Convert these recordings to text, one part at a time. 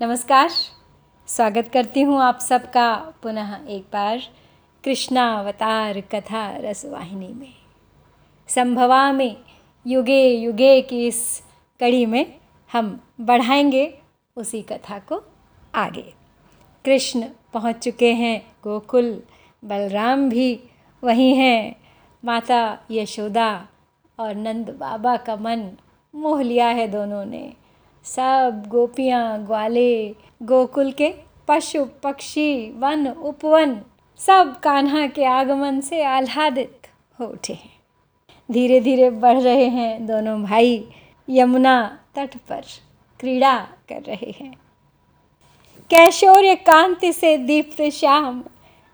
नमस्कार, स्वागत करती हूँ आप सबका पुनः एक बार कृष्णावतार कथा रसवाहिनी में। संभवा में युगे युगे की इस कड़ी में हम बढ़ाएँगे उसी कथा को आगे। कृष्ण पहुँच चुके हैं, गोकुल, बलराम भी वहीं हैं, माता यशोदा और नंद बाबा का मन मोह लिया है दोनों ने। सब गोपियाँ, ग्वाले, गोकुल के पशु, पक्षी, वन, उपवन, सब कान्हा के आगमन से आह्लादित हो उठे हैं। धीरे धीरे बढ़ रहे हैं दोनों भाई। यमुना तट पर क्रीड़ा कर रहे हैं। कैशोर्य कांति से दीप्त श्याम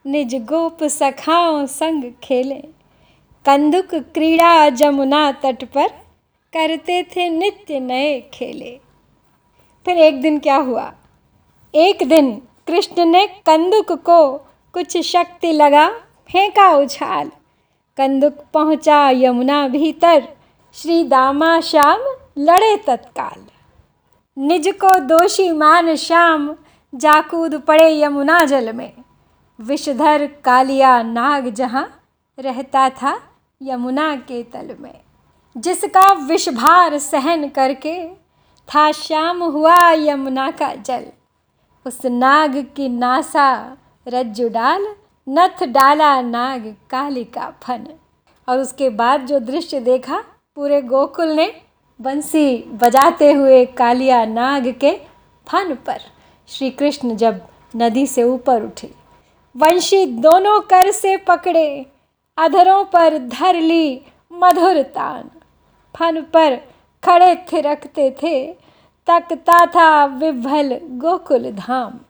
निज गोप सखाओं संग खेले। कंदुक क्रीड़ा जमुना तट पर करते थे नित्य नए खेले। फिर एक दिन क्या हुआ? एक दिन कृष्ण ने कंदुक को कुछ शक्ति लगा, फेंका उछाल। कंदुक पहुँचा यमुना भीतर, श्री दामा श्याम लड़े तत्काल। निज को दोषी मान श्याम, जाकूद पड़े यमुना जल में। विषधर कालिया नाग जहाँ रहता था यमुना के तल में। जिसका विषभार सहन करके था श्याम हुआ यमुना का जल। उस नाग की नासा रज्जु डाल, नथ डाला नाग काली का फन। और उसके बाद जो दृश्य देखा, पूरे गोकुल ने बंसी बजाते हुए कालिया नाग के फन पर। श्री कृष्ण जब नदी से ऊपर उठे, वंशी दोनों कर से पकड़े, अधरों पर धर ली मधुर तान। फन पर खड़े थिरकते थे, तकता था विभल गोकुल धाम।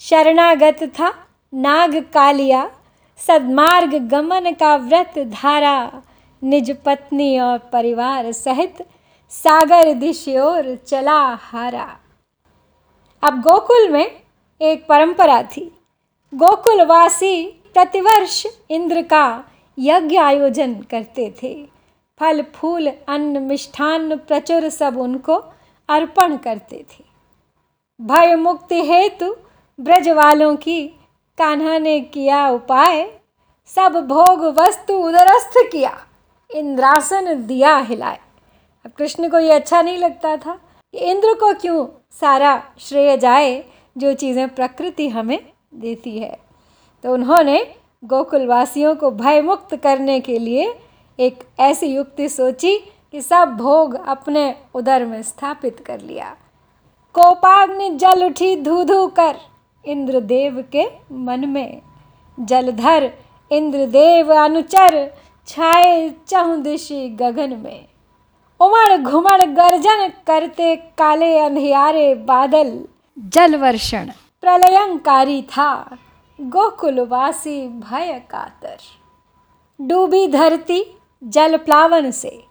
शरणागत था नाग कालिया, सदमार्ग गमन का व्रत धारा, निज पत्नी और परिवार सहित सागर दिश ओर चला हारा। अब गोकुल में एक परंपरा थी। गोकुलवासी प्रतिवर्ष इंद्र का यज्ञ आयोजन करते थे। फल, फूल, अन्न मिष्ठान्न प्रचुर सब उनको अर्पण करते थे। भय मुक्ति हेतु ब्रज वालों की कान्हा ने किया उपाय, सब भोग वस्तु उदरस्थ किया, इंद्रासन दिया हिलाए। अब कृष्ण को ये अच्छा नहीं लगता था कि इंद्र को क्यों सारा श्रेय जाए जो चीज़ें प्रकृति हमें देती है। तो उन्होंने गोकुलवासियों को भयमुक्त करने के लिए एक ऐसी युक्ति सोची कि सब भोग अपने उदर में स्थापित कर लिया। कोपाग्नि जल उठी धू धू कर इंद्रदेव के मन में। जलधर इंद्रदेव अनुचर छाए चहुदिशी गगन में। उमड़ घुमड़ गर्जन करते काले अंधियारे बादल। जल वर्षण प्रलयंकारी था, गोकुलवासी भय कातर डूबी धरती जल प्लावन से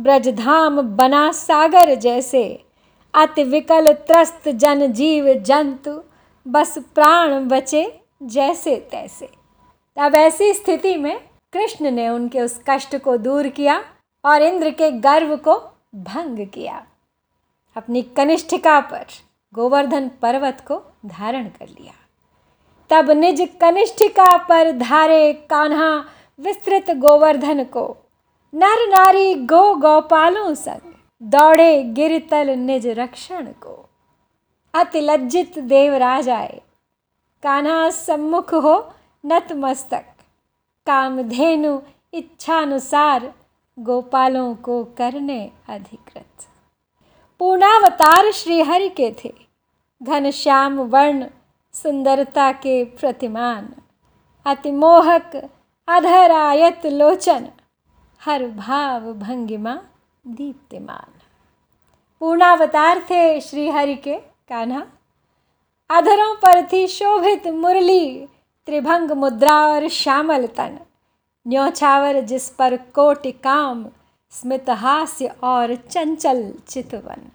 ब्रजधाम बना सागर जैसे। अति विकल त्रस्त जन जीव जंतु बस प्राण बचे जैसे तैसे। अब ऐसी स्थिति में कृष्ण ने उनके उस कष्ट को दूर किया और इंद्र के गर्व को भंग किया। अपनी कनिष्ठिका पर गोवर्धन पर्वत को धारण कर लिया। तब निज कनिष्ठिका पर धारे कान्हा विस्तृत गोवर्धन को नर नारी गो गौपालों संग। दौड़े गिरतल निज रक्षण को। अति लज्जित देवराज आए कान्हा सम्मुख हो नतमस्तक कामधेनु इच्छानुसार गोपालों को करने अधिकृत। पूर्णावतार श्रीहरि के थे। घनश्याम वर्ण सुंदरता के प्रतिमान। अतिमोहक अधरायत लोचन। हर भाव भंगिमा दीप्तिमान। पूर्णावतार थे श्री हरि के कान्हा। अधरों पर थी शोभित मुरली, त्रिभंग मुद्रा और श्यामल तन। न्योछावर जिस पर कोटि काम, स्मित हास्य और चंचल चितवन।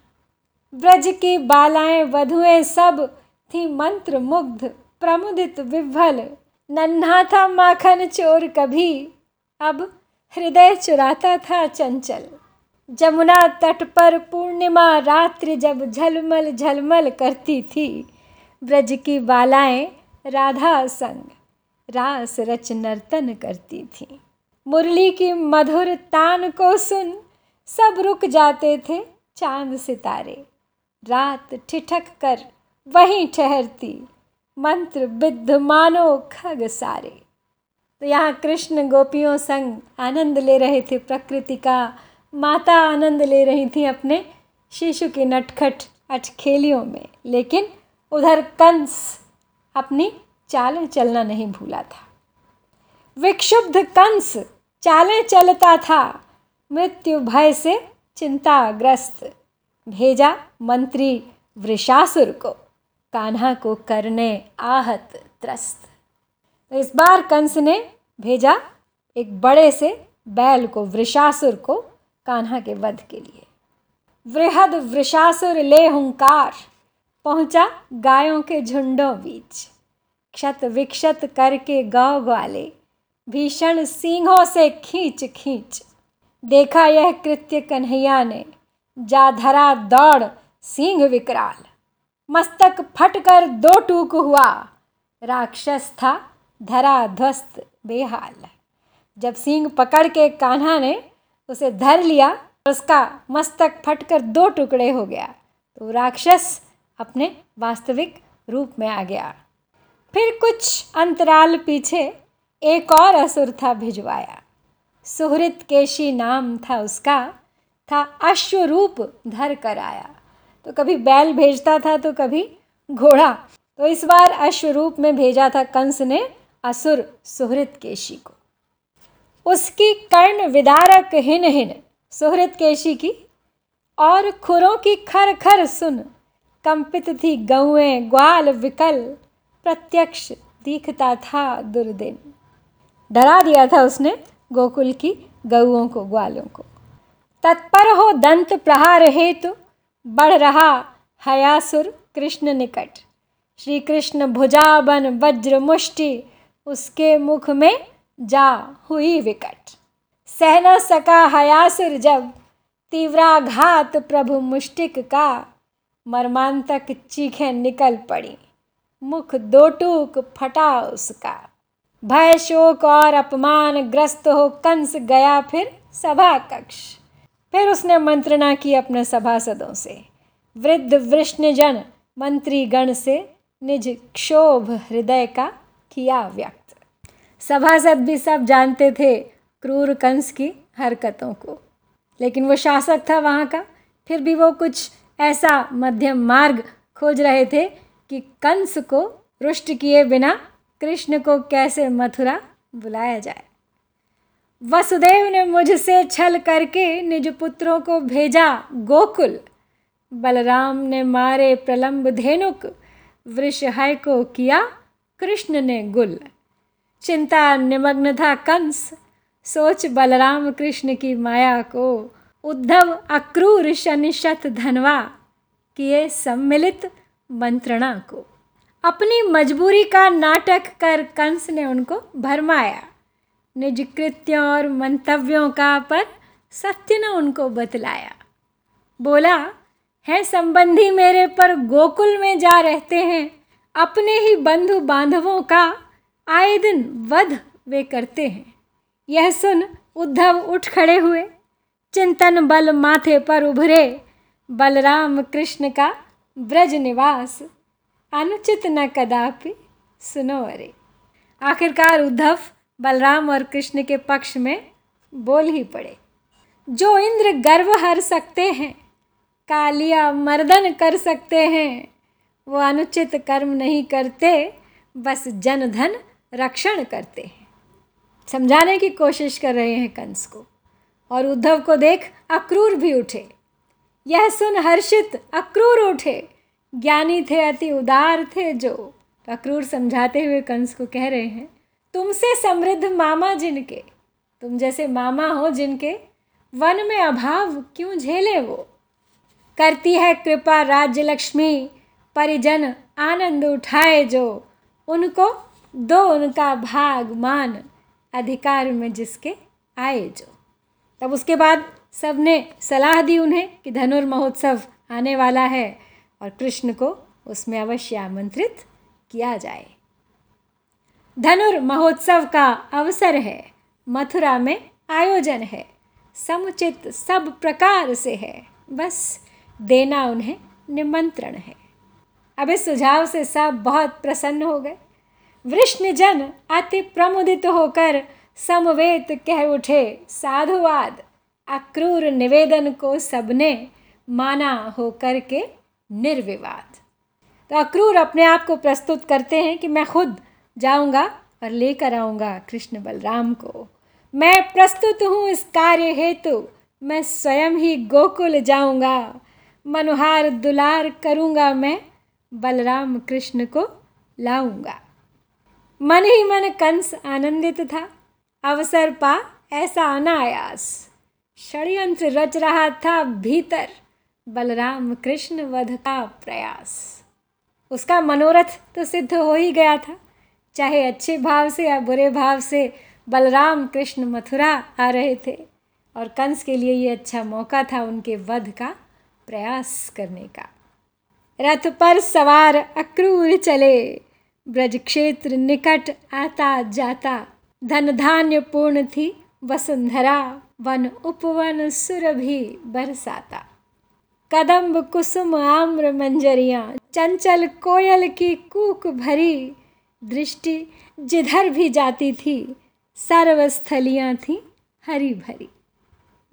ब्रज की बालाएँ वधुएँ सब, थी मंत्र मुग्ध, प्रमुदित विभल नन्हा था माखन चोर कभी। अब हृदय चुराता था चंचल। जमुना तट पर पूर्णिमा रात्रि जब झलमल झलमल करती थी। ब्रज की बालाएँ राधा संग रास रच नर्तन करती थी। मुरली की मधुर तान को सुन सब रुक जाते थे चाँद सितारे। रात ठिठक कर वहीं ठहरती मंत्र विद्ध मानो खग सारे। तो यहाँ कृष्ण गोपियों संग आनंद ले रहे थे प्रकृति का। माता आनंद ले रही थी अपने शिशु की नटखट अटखेलियों में। लेकिन उधर कंस अपनी चालें चलना नहीं भूला था। विक्षुब्ध कंस चालें चलता था। मृत्यु भय से चिंताग्रस्त। भेजा मंत्री वृषासुर को। कान्हा को करने आहत त्रस्त। तो इस बार कंस ने भेजा एक बड़े से बैल को, वृषासुर को कान्हा के वध के लिए। वृहद वृषासुर ले हुंकार, पहुँचा गायों के झुंडों बीच। क्षत विक्षत करके गौ ग्वाले, भीषण सिंहों से खींच खींच। देखा यह कृत्य कन्हैया ने, जा धरा दौड़ सिंह विकराल। मस्तक फटकर दो टूक हुआ, राक्षस था धरा ध्वस्त बेहाल। जब सिंह पकड़ के कान्हा ने उसे धर लिया उसका मस्तक फटकर दो टुकड़े हो गया तो राक्षस अपने वास्तविक रूप में आ गया। फिर कुछ अंतराल पीछे एक और असुर था भिजवाया। सुहृत केशी नाम था उसका, था अश्वरूप धर कर आया। तो कभी बैल भेजता था तो कभी घोड़ा। तो इस बार अश्वरूप में भेजा था कंस ने असुर सुहृत केशी को। उसकी कर्ण विदारक हिन हिन, सुहृत केशी की। और खुरों की खर खर सुन, कंपित थी गौएँ ग्वाल विकल, प्रत्यक्ष दिखता था दुर्दिन। डरा दिया था उसने गोकुल की गऊओं को, ग्वालों को। तत्पर हो दंत प्रहार हेतु, बढ़ रहा हयासुर कृष्ण निकट। श्री कृष्ण भुजाबन वज्र मुष्टि उसके मुख में जा हुई विकट। सह न सका हयासुर जब तीव्राघात प्रभु मुष्टिक का मर्मांतक चीखें निकल पड़ी। मुख दो टूक फटा उसका। भय, शोक और अपमान ग्रस्त हो कंस गया फिर सभा कक्ष फिर उसने मंत्रणा की अपने सभासदों से। वृद्ध वृष्णजन मंत्री गण से निज क्षोभ हृदय का किया व्यक्त। सभासद भी सब जानते थे क्रूर कंस की हरकतों को। लेकिन वो शासक था वहाँ का। फिर भी वो कुछ ऐसा मध्यम मार्ग खोज रहे थे कि कंस को रुष्ट किए बिना कृष्ण को कैसे मथुरा बुलाया जाए। वसुदेव ने मुझसे छल करके निज पुत्रों को भेजा गोकुल। बलराम ने मारे प्रलंब धेनुक। वृषहय को किया कृष्ण ने गुल, चिंता निमग्न था कंस। सोच बलराम कृष्ण की माया को, उद्धव अक्रूर शनिशत धनवा किए सम्मिलित मंत्रणा को। अपनी मजबूरी का नाटक कर कंस ने उनको भरमाया। निज कृत्यों और मंतव्यों का पर सत्य ने उनको बतलाया। बोला, है संबंधी मेरे पर गोकुल में जा रहते हैं अपने ही बंधु बांधवों का आए दिन वध वे करते हैं। यह सुन उद्धव उठ खड़े हुए। चिंतन बल माथे पर उभरे बलराम कृष्ण का ब्रज निवास। अनुचित न कदापि सुनो अरे। आखिरकार उद्धव बलराम और कृष्ण के पक्ष में बोल ही पड़े। जो इंद्र गर्व हर सकते हैं, कालिया मर्दन कर सकते हैं। वो अनुचित कर्म नहीं करते, बस जन धन रक्षण करते हैं। समझाने की कोशिश कर रहे हैं कंस को। और उद्धव को देख अक्रूर भी उठे। यह सुन हर्षित अक्रूर उठे। ज्ञानी थे, अति उदार थे जो। अक्रूर समझाते हुए कंस को कह रहे हैं, तुमसे समृद्ध मामा जिनके, तुम जैसे मामा हो जिनके, वन में अभाव क्यों झेले वो? करती है कृपा राज्य लक्ष्मी परिजन आनंद उठाए जो, उनको दो उनका भाग मान, अधिकार में जिसके आए जो। तब उसके बाद सबने सलाह दी उन्हें कि धनुर्महोत्सव आने वाला है और कृष्ण को उसमें अवश्य आमंत्रित किया जाए। धनुर महोत्सव का अवसर है, मथुरा में आयोजन है, समुचित सब प्रकार से है, बस देना उन्हें निमंत्रण है। अब इस सुझाव से सब बहुत प्रसन्न हो गए। वृष्णजन अति प्रमुदित होकर समवेत कह उठे, साधुवाद, अक्रूर निवेदन को सबने माना होकर के निर्विवाद। तो अक्रूर अपने आप को प्रस्तुत करते हैं कि मैं खुद जाऊँगा और लेकर आऊँगा कृष्ण बलराम को। मैं प्रस्तुत हूँ इस कार्य हेतु, मैं स्वयं ही गोकुल जाऊँगा, मनोहार दुलार करूँगा मैं बलराम कृष्ण को लाऊँगा। मन ही मन कंस आनंदित था। अवसर पा ऐसा अनायास। षड्यंत्र रच रहा था भीतर। बलराम कृष्ण वध का प्रयास। उसका मनोरथ तो सिद्ध हो ही गया था। चाहे अच्छे भाव से या बुरे भाव से बलराम कृष्ण मथुरा आ रहे थे। और कंस के लिए ये अच्छा मौका था उनके वध का प्रयास करने का। रथ पर सवार अक्रूर चले। ब्रज क्षेत्र निकट आता जाता। धन धान्य पूर्ण थी वसुंधरा। वन उपवन सुर भी बरसाता। कदम्ब, कुसुम, आम्र मंजरियाँ, चंचल कोयल की कूक भरी दृष्टि जिधर भी जाती थी, सर्वस्थलियाँ थी हरी भरी।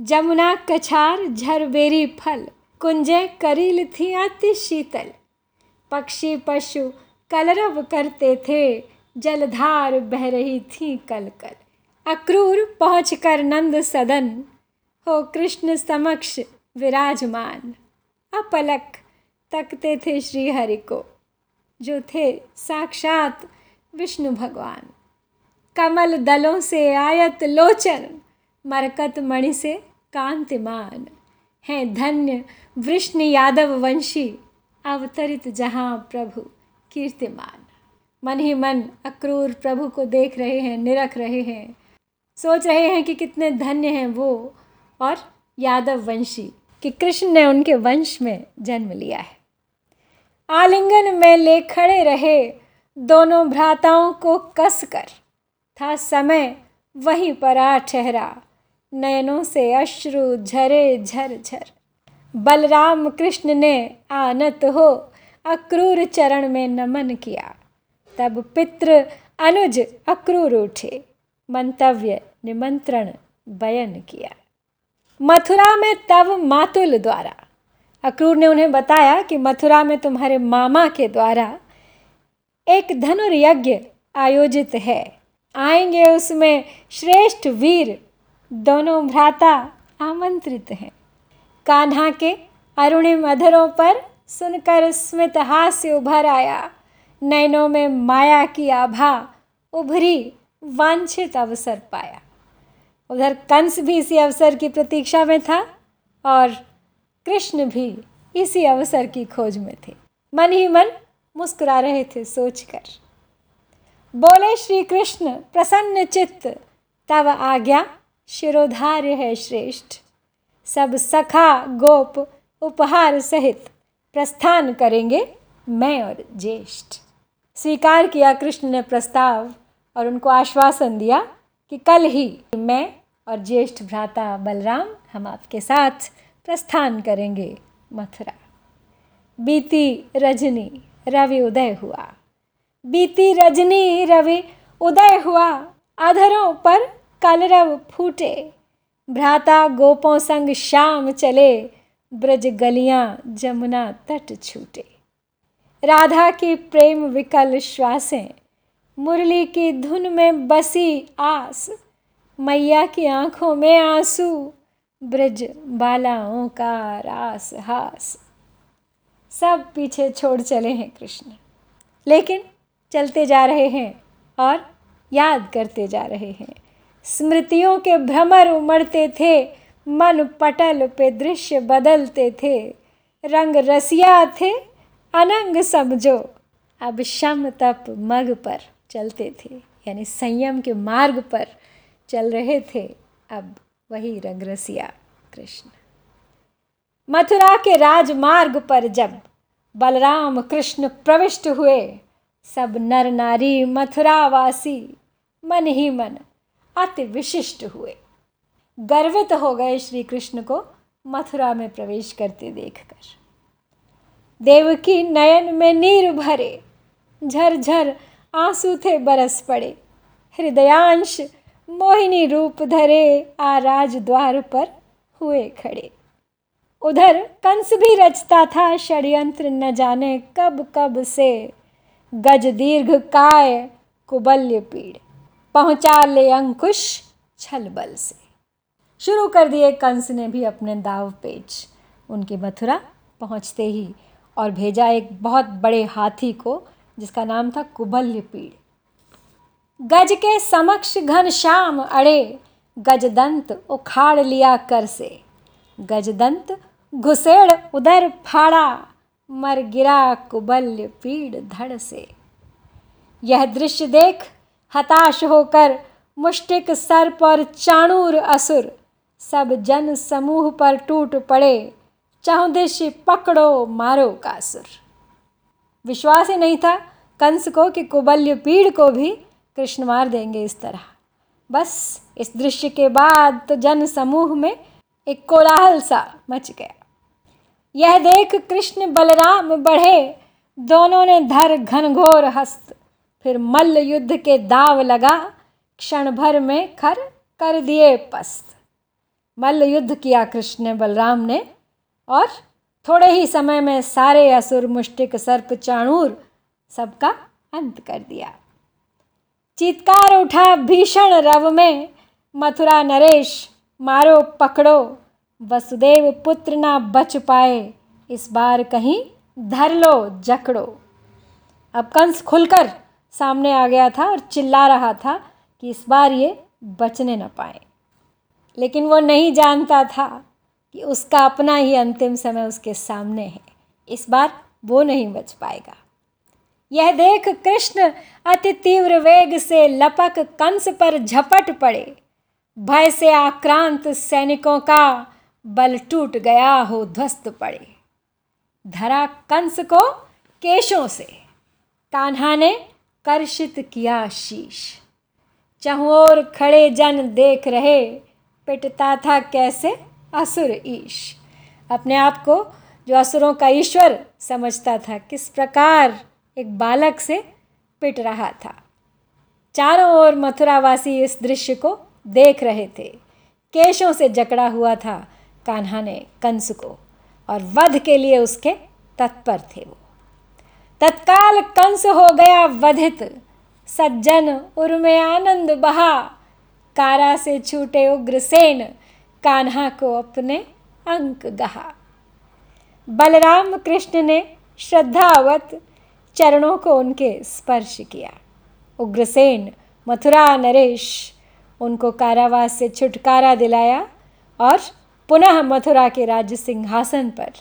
जमुना कछार, झरबेरी फल कुंजे करील थी अति शीतल। पक्षी पशु कलरव करते थे, जलधार बह रही थी कल कल अक्रूर पहुँच कर नंद सदन, हो कृष्ण समक्ष विराजमान। अपलक तकते थे श्री हरि को, जो थे साक्षात विष्णु भगवान। कमल दलों से आयत लोचन, मरकत मणि से कांतिमान। हैं धन्य वृष्ण यादव वंशी, अवतरित जहाँ प्रभु कीर्तिमान। मन ही मन अक्रूर प्रभु को देख रहे हैं, निरख रहे हैं। सोच रहे हैं कि कितने धन्य हैं वो और यादव वंशी कि कृष्ण ने उनके वंश में जन्म लिया है। आलिंगन में ले खड़े रहे, दोनों भ्राताओं को कस कर। था समय वहीं पर आ ठहरा नयनों से अश्रु झरे झर झर। बलराम कृष्ण ने आनत हो अक्रूर चरण में नमन किया। तब पित्र अनुज अक्रूर उठे। मंतव्य, निमंत्रण, बयन किया। मथुरा में तब मातुल द्वारा। अक्रूर ने उन्हें बताया कि मथुरा में तुम्हारे मामा के द्वारा एक धनुर्यज्ञ आयोजित है। आएँगे उसमें श्रेष्ठ वीर दोनों भ्राता आमंत्रित हैं। कान्हा के अरुणिम अधरों पर सुनकर स्मित हास्य उभर आया। नैनों में माया की आभा उभरी वांछित अवसर पाया। उधर कंस भी इसी अवसर की प्रतीक्षा में था और कृष्ण भी इसी अवसर की खोज में थे। मन ही मन मुस्कुरा रहे थे सोचकर। बोले श्री कृष्ण प्रसन्न चित्त तब आज्ञा शिरोधार्य है श्रेष्ठ। सब सखा, गोप, उपहार सहित प्रस्थान करेंगे मैं और ज्येष्ठ। स्वीकार किया कृष्ण ने प्रस्ताव और उनको आश्वासन दिया कि कल ही मैं और ज्येष्ठ भ्राता बलराम, हम आपके साथ प्रस्थान करेंगे मथुरा। बीती रजनी, रवि उदय हुआ। बीती रजनी, रवि उदय हुआ। अधरों पर कलरव फूटे। भ्राता गोपों संग शाम चले। ब्रज गलियाँ जमुना तट छूटे। राधा की प्रेम विकल श्वासें। मुरली की धुन में बसी आस। मैया की आँखों में आँसू। ब्रज बालाओं का रास हास। सब पीछे छोड़ चले हैं कृष्ण। लेकिन चलते जा रहे हैं और याद करते जा रहे हैं। स्मृतियों के भ्रमर उमड़ते थे, मन पटल पे दृश्य बदलते थे। रंग रसिया थे, अनंग समझो। अब शम तप मग पर चलते थे, यानी संयम के मार्ग पर चल रहे थे। अब वही रंग रसिया, कृष्ण। मथुरा के राजमार्ग पर जब बलराम कृष्ण प्रविष्ट हुए, सब नर नारी मथुरावासी, मन ही मन अति विशिष्ट हुए। गर्वित हो गए श्री कृष्ण को मथुरा में प्रवेश करते देखकर। देवकी नयन में नीर भरे, झरझर आँसू थे बरस पड़े। हृदयांश मोहिनी रूप धरे, आ राज द्वार पर हुए खड़े। उधर कंस भी रचता था षड्यंत्र न जाने कब कब से। गज दीर्घ काय कुबल्य पीड़। पहुँचा ले अंकुश छल बल से। शुरू कर दिए कंस ने भी अपने दाव पेच। उनकी मथुरा पहुँचते ही और भेजा एक बहुत बड़े हाथी को, जिसका नाम था कुबल्य पीड़। गज के समक्ष घन श्याम अड़े, गजदंत उखाड़ लिया कर से। गजदंत घुसेड़ उधर फाड़ा, मर गिरा कुबल्य पीड़ धड़ से। यह दृश्य देख हताश होकर मुष्टिक सर पर चाणूर असुर। सब जन समूह पर टूट पड़े। चौदिशी पकड़ो, मारो कासुर। विश्वास ही नहीं था, कंस को कि कुबल्य पीड़ को भी कृष्ण मार देंगे इस तरह। बस इस दृश्य के बाद तो जन समूह में एक कोलाहल सा मच गया। यह देख कृष्ण बलराम बढ़े। दोनों ने धर घनघोर हस्त। फिर मल्ल युद्ध के दाव लगा क्षण भर में खर कर दिए पस्त। मल्ल युद्ध किया कृष्ण ने, बलराम ने, और थोड़े ही समय में सारे असुर, मुष्टिक, सर्प, चाणूर सबका अंत कर दिया। चीतकार उठा भीषण रव में, मथुरा नरेश, मारो पकड़ो, वसुदेव पुत्र ना बच पाए, इस बार कहीं धर लो जकड़ो। अब कंस खुलकर सामने आ गया था और चिल्ला रहा था कि इस बार ये बचने न पाए। लेकिन वो नहीं जानता था कि उसका अपना ही अंतिम समय उसके सामने है। इस बार वो नहीं बच पाएगा। यह देख कृष्ण अति तीव्र वेग से लपक कंस पर झपट पड़े। भय से आक्रांत सैनिकों का बल टूट गया हो ध्वस्त पड़े। धरा कंस को केशों से। कान्हा ने कर्षित किया शीश। चहुओर खड़े जन देख रहे, पिटता था कैसे असुर ईश। अपने आप को जो असुरों का ईश्वर समझता था, किस प्रकार एक बालक से पिट रहा था। चारों ओर मथुरावासी इस दृश्य को देख रहे थे। केशों से जकड़ा हुआ था कान्हा ने कंस को, और वध के लिए उसके तत्पर थे वो। तत्काल कंस हो गया वधित। सज्जन उर्मे आनंद बहा। कारा से छूटे उग्रसेन कान्हा को अपने अंक गहा। बलराम कृष्ण ने श्रद्धावत चरणों को उनके स्पर्श किया। उग्रसेन मथुरा नरेश, उनको कारावास से छुटकारा दिलाया और पुनः मथुरा के राज्य सिंहासन पर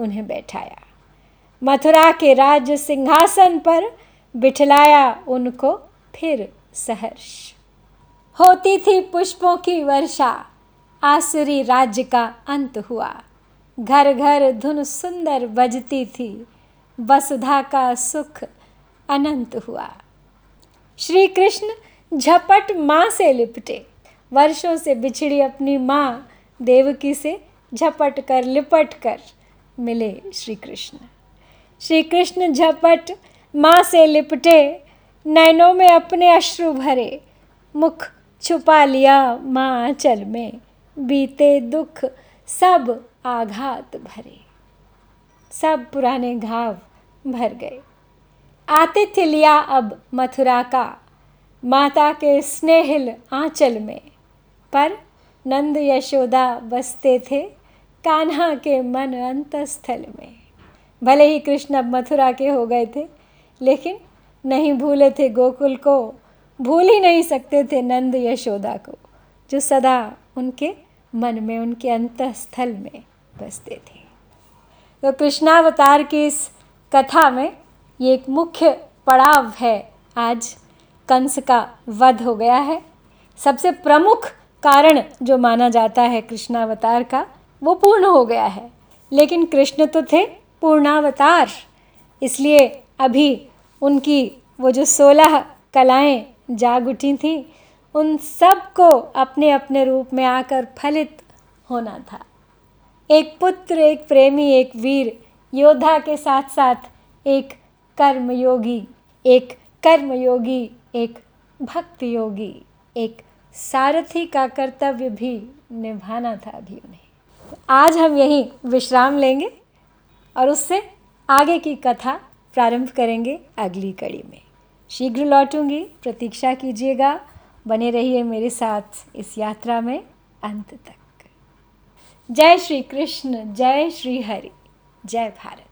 उन्हें बैठाया। मथुरा के राज्य सिंहासन पर बिठलाया उनको फिर सहर्ष। होती थी पुष्पों की वर्षा, आसुरी राज्य का अंत हुआ। घर घर धुन सुंदर बजती थी, वसुधा का सुख अनंत हुआ। श्री कृष्ण झपट माँ से लिपटे, वर्षों से बिछड़ी अपनी माँ, देवकी से झपट कर लिपट कर मिले श्री कृष्ण श्री कृष्ण झपट माँ से लिपटे, नैनों में अपने अश्रु भरे। मुख छुपा लिया माँ चल में, बीते दुख सब आघात भरे। सब पुराने घाव भर गए। आतिथ्य लिया अब मथुरा का, माता के स्नेहिल आंचल में। पर नंद यशोदा बसते थे कान्हा के मन अंतस्थल में। भले ही कृष्ण अब मथुरा के हो गए थे, लेकिन नहीं भूले थे गोकुल को, भूल ही नहीं सकते थे नंद यशोदा को, जो सदा उनके मन में, उनके अंतस्थल में बसते थे। तो कृष्णावतार की इस कथा में ये एक मुख्य पड़ाव है। आज कंस का वध हो गया है। सबसे प्रमुख कारण जो माना जाता है कृष्णावतार का, वो पूर्ण हो गया है। लेकिन कृष्ण तो थे पूर्णावतार। इसलिए अभी उनकी वो जो सोलह कलाएँ जाग उठी थी, उन सबको अपने अपने रूप में आकर फलित होना था। एक पुत्र, एक प्रेमी, एक वीर, योद्धा के साथ साथ एक कर्मयोगी एक कर्मयोगी, एक भक्त योगी एक सारथी का कर्तव्य भी निभाना था अभी उन्हें। तो आज हम यहीं विश्राम लेंगे। और उससे आगे की कथा प्रारंभ करेंगे अगली कड़ी में। शीघ्र लौटूँगी, प्रतीक्षा कीजिएगा, बने रहिए मेरे साथ इस यात्रा में अंत तक। जय श्री कृष्ण, जय श्री हरि, जय भारत।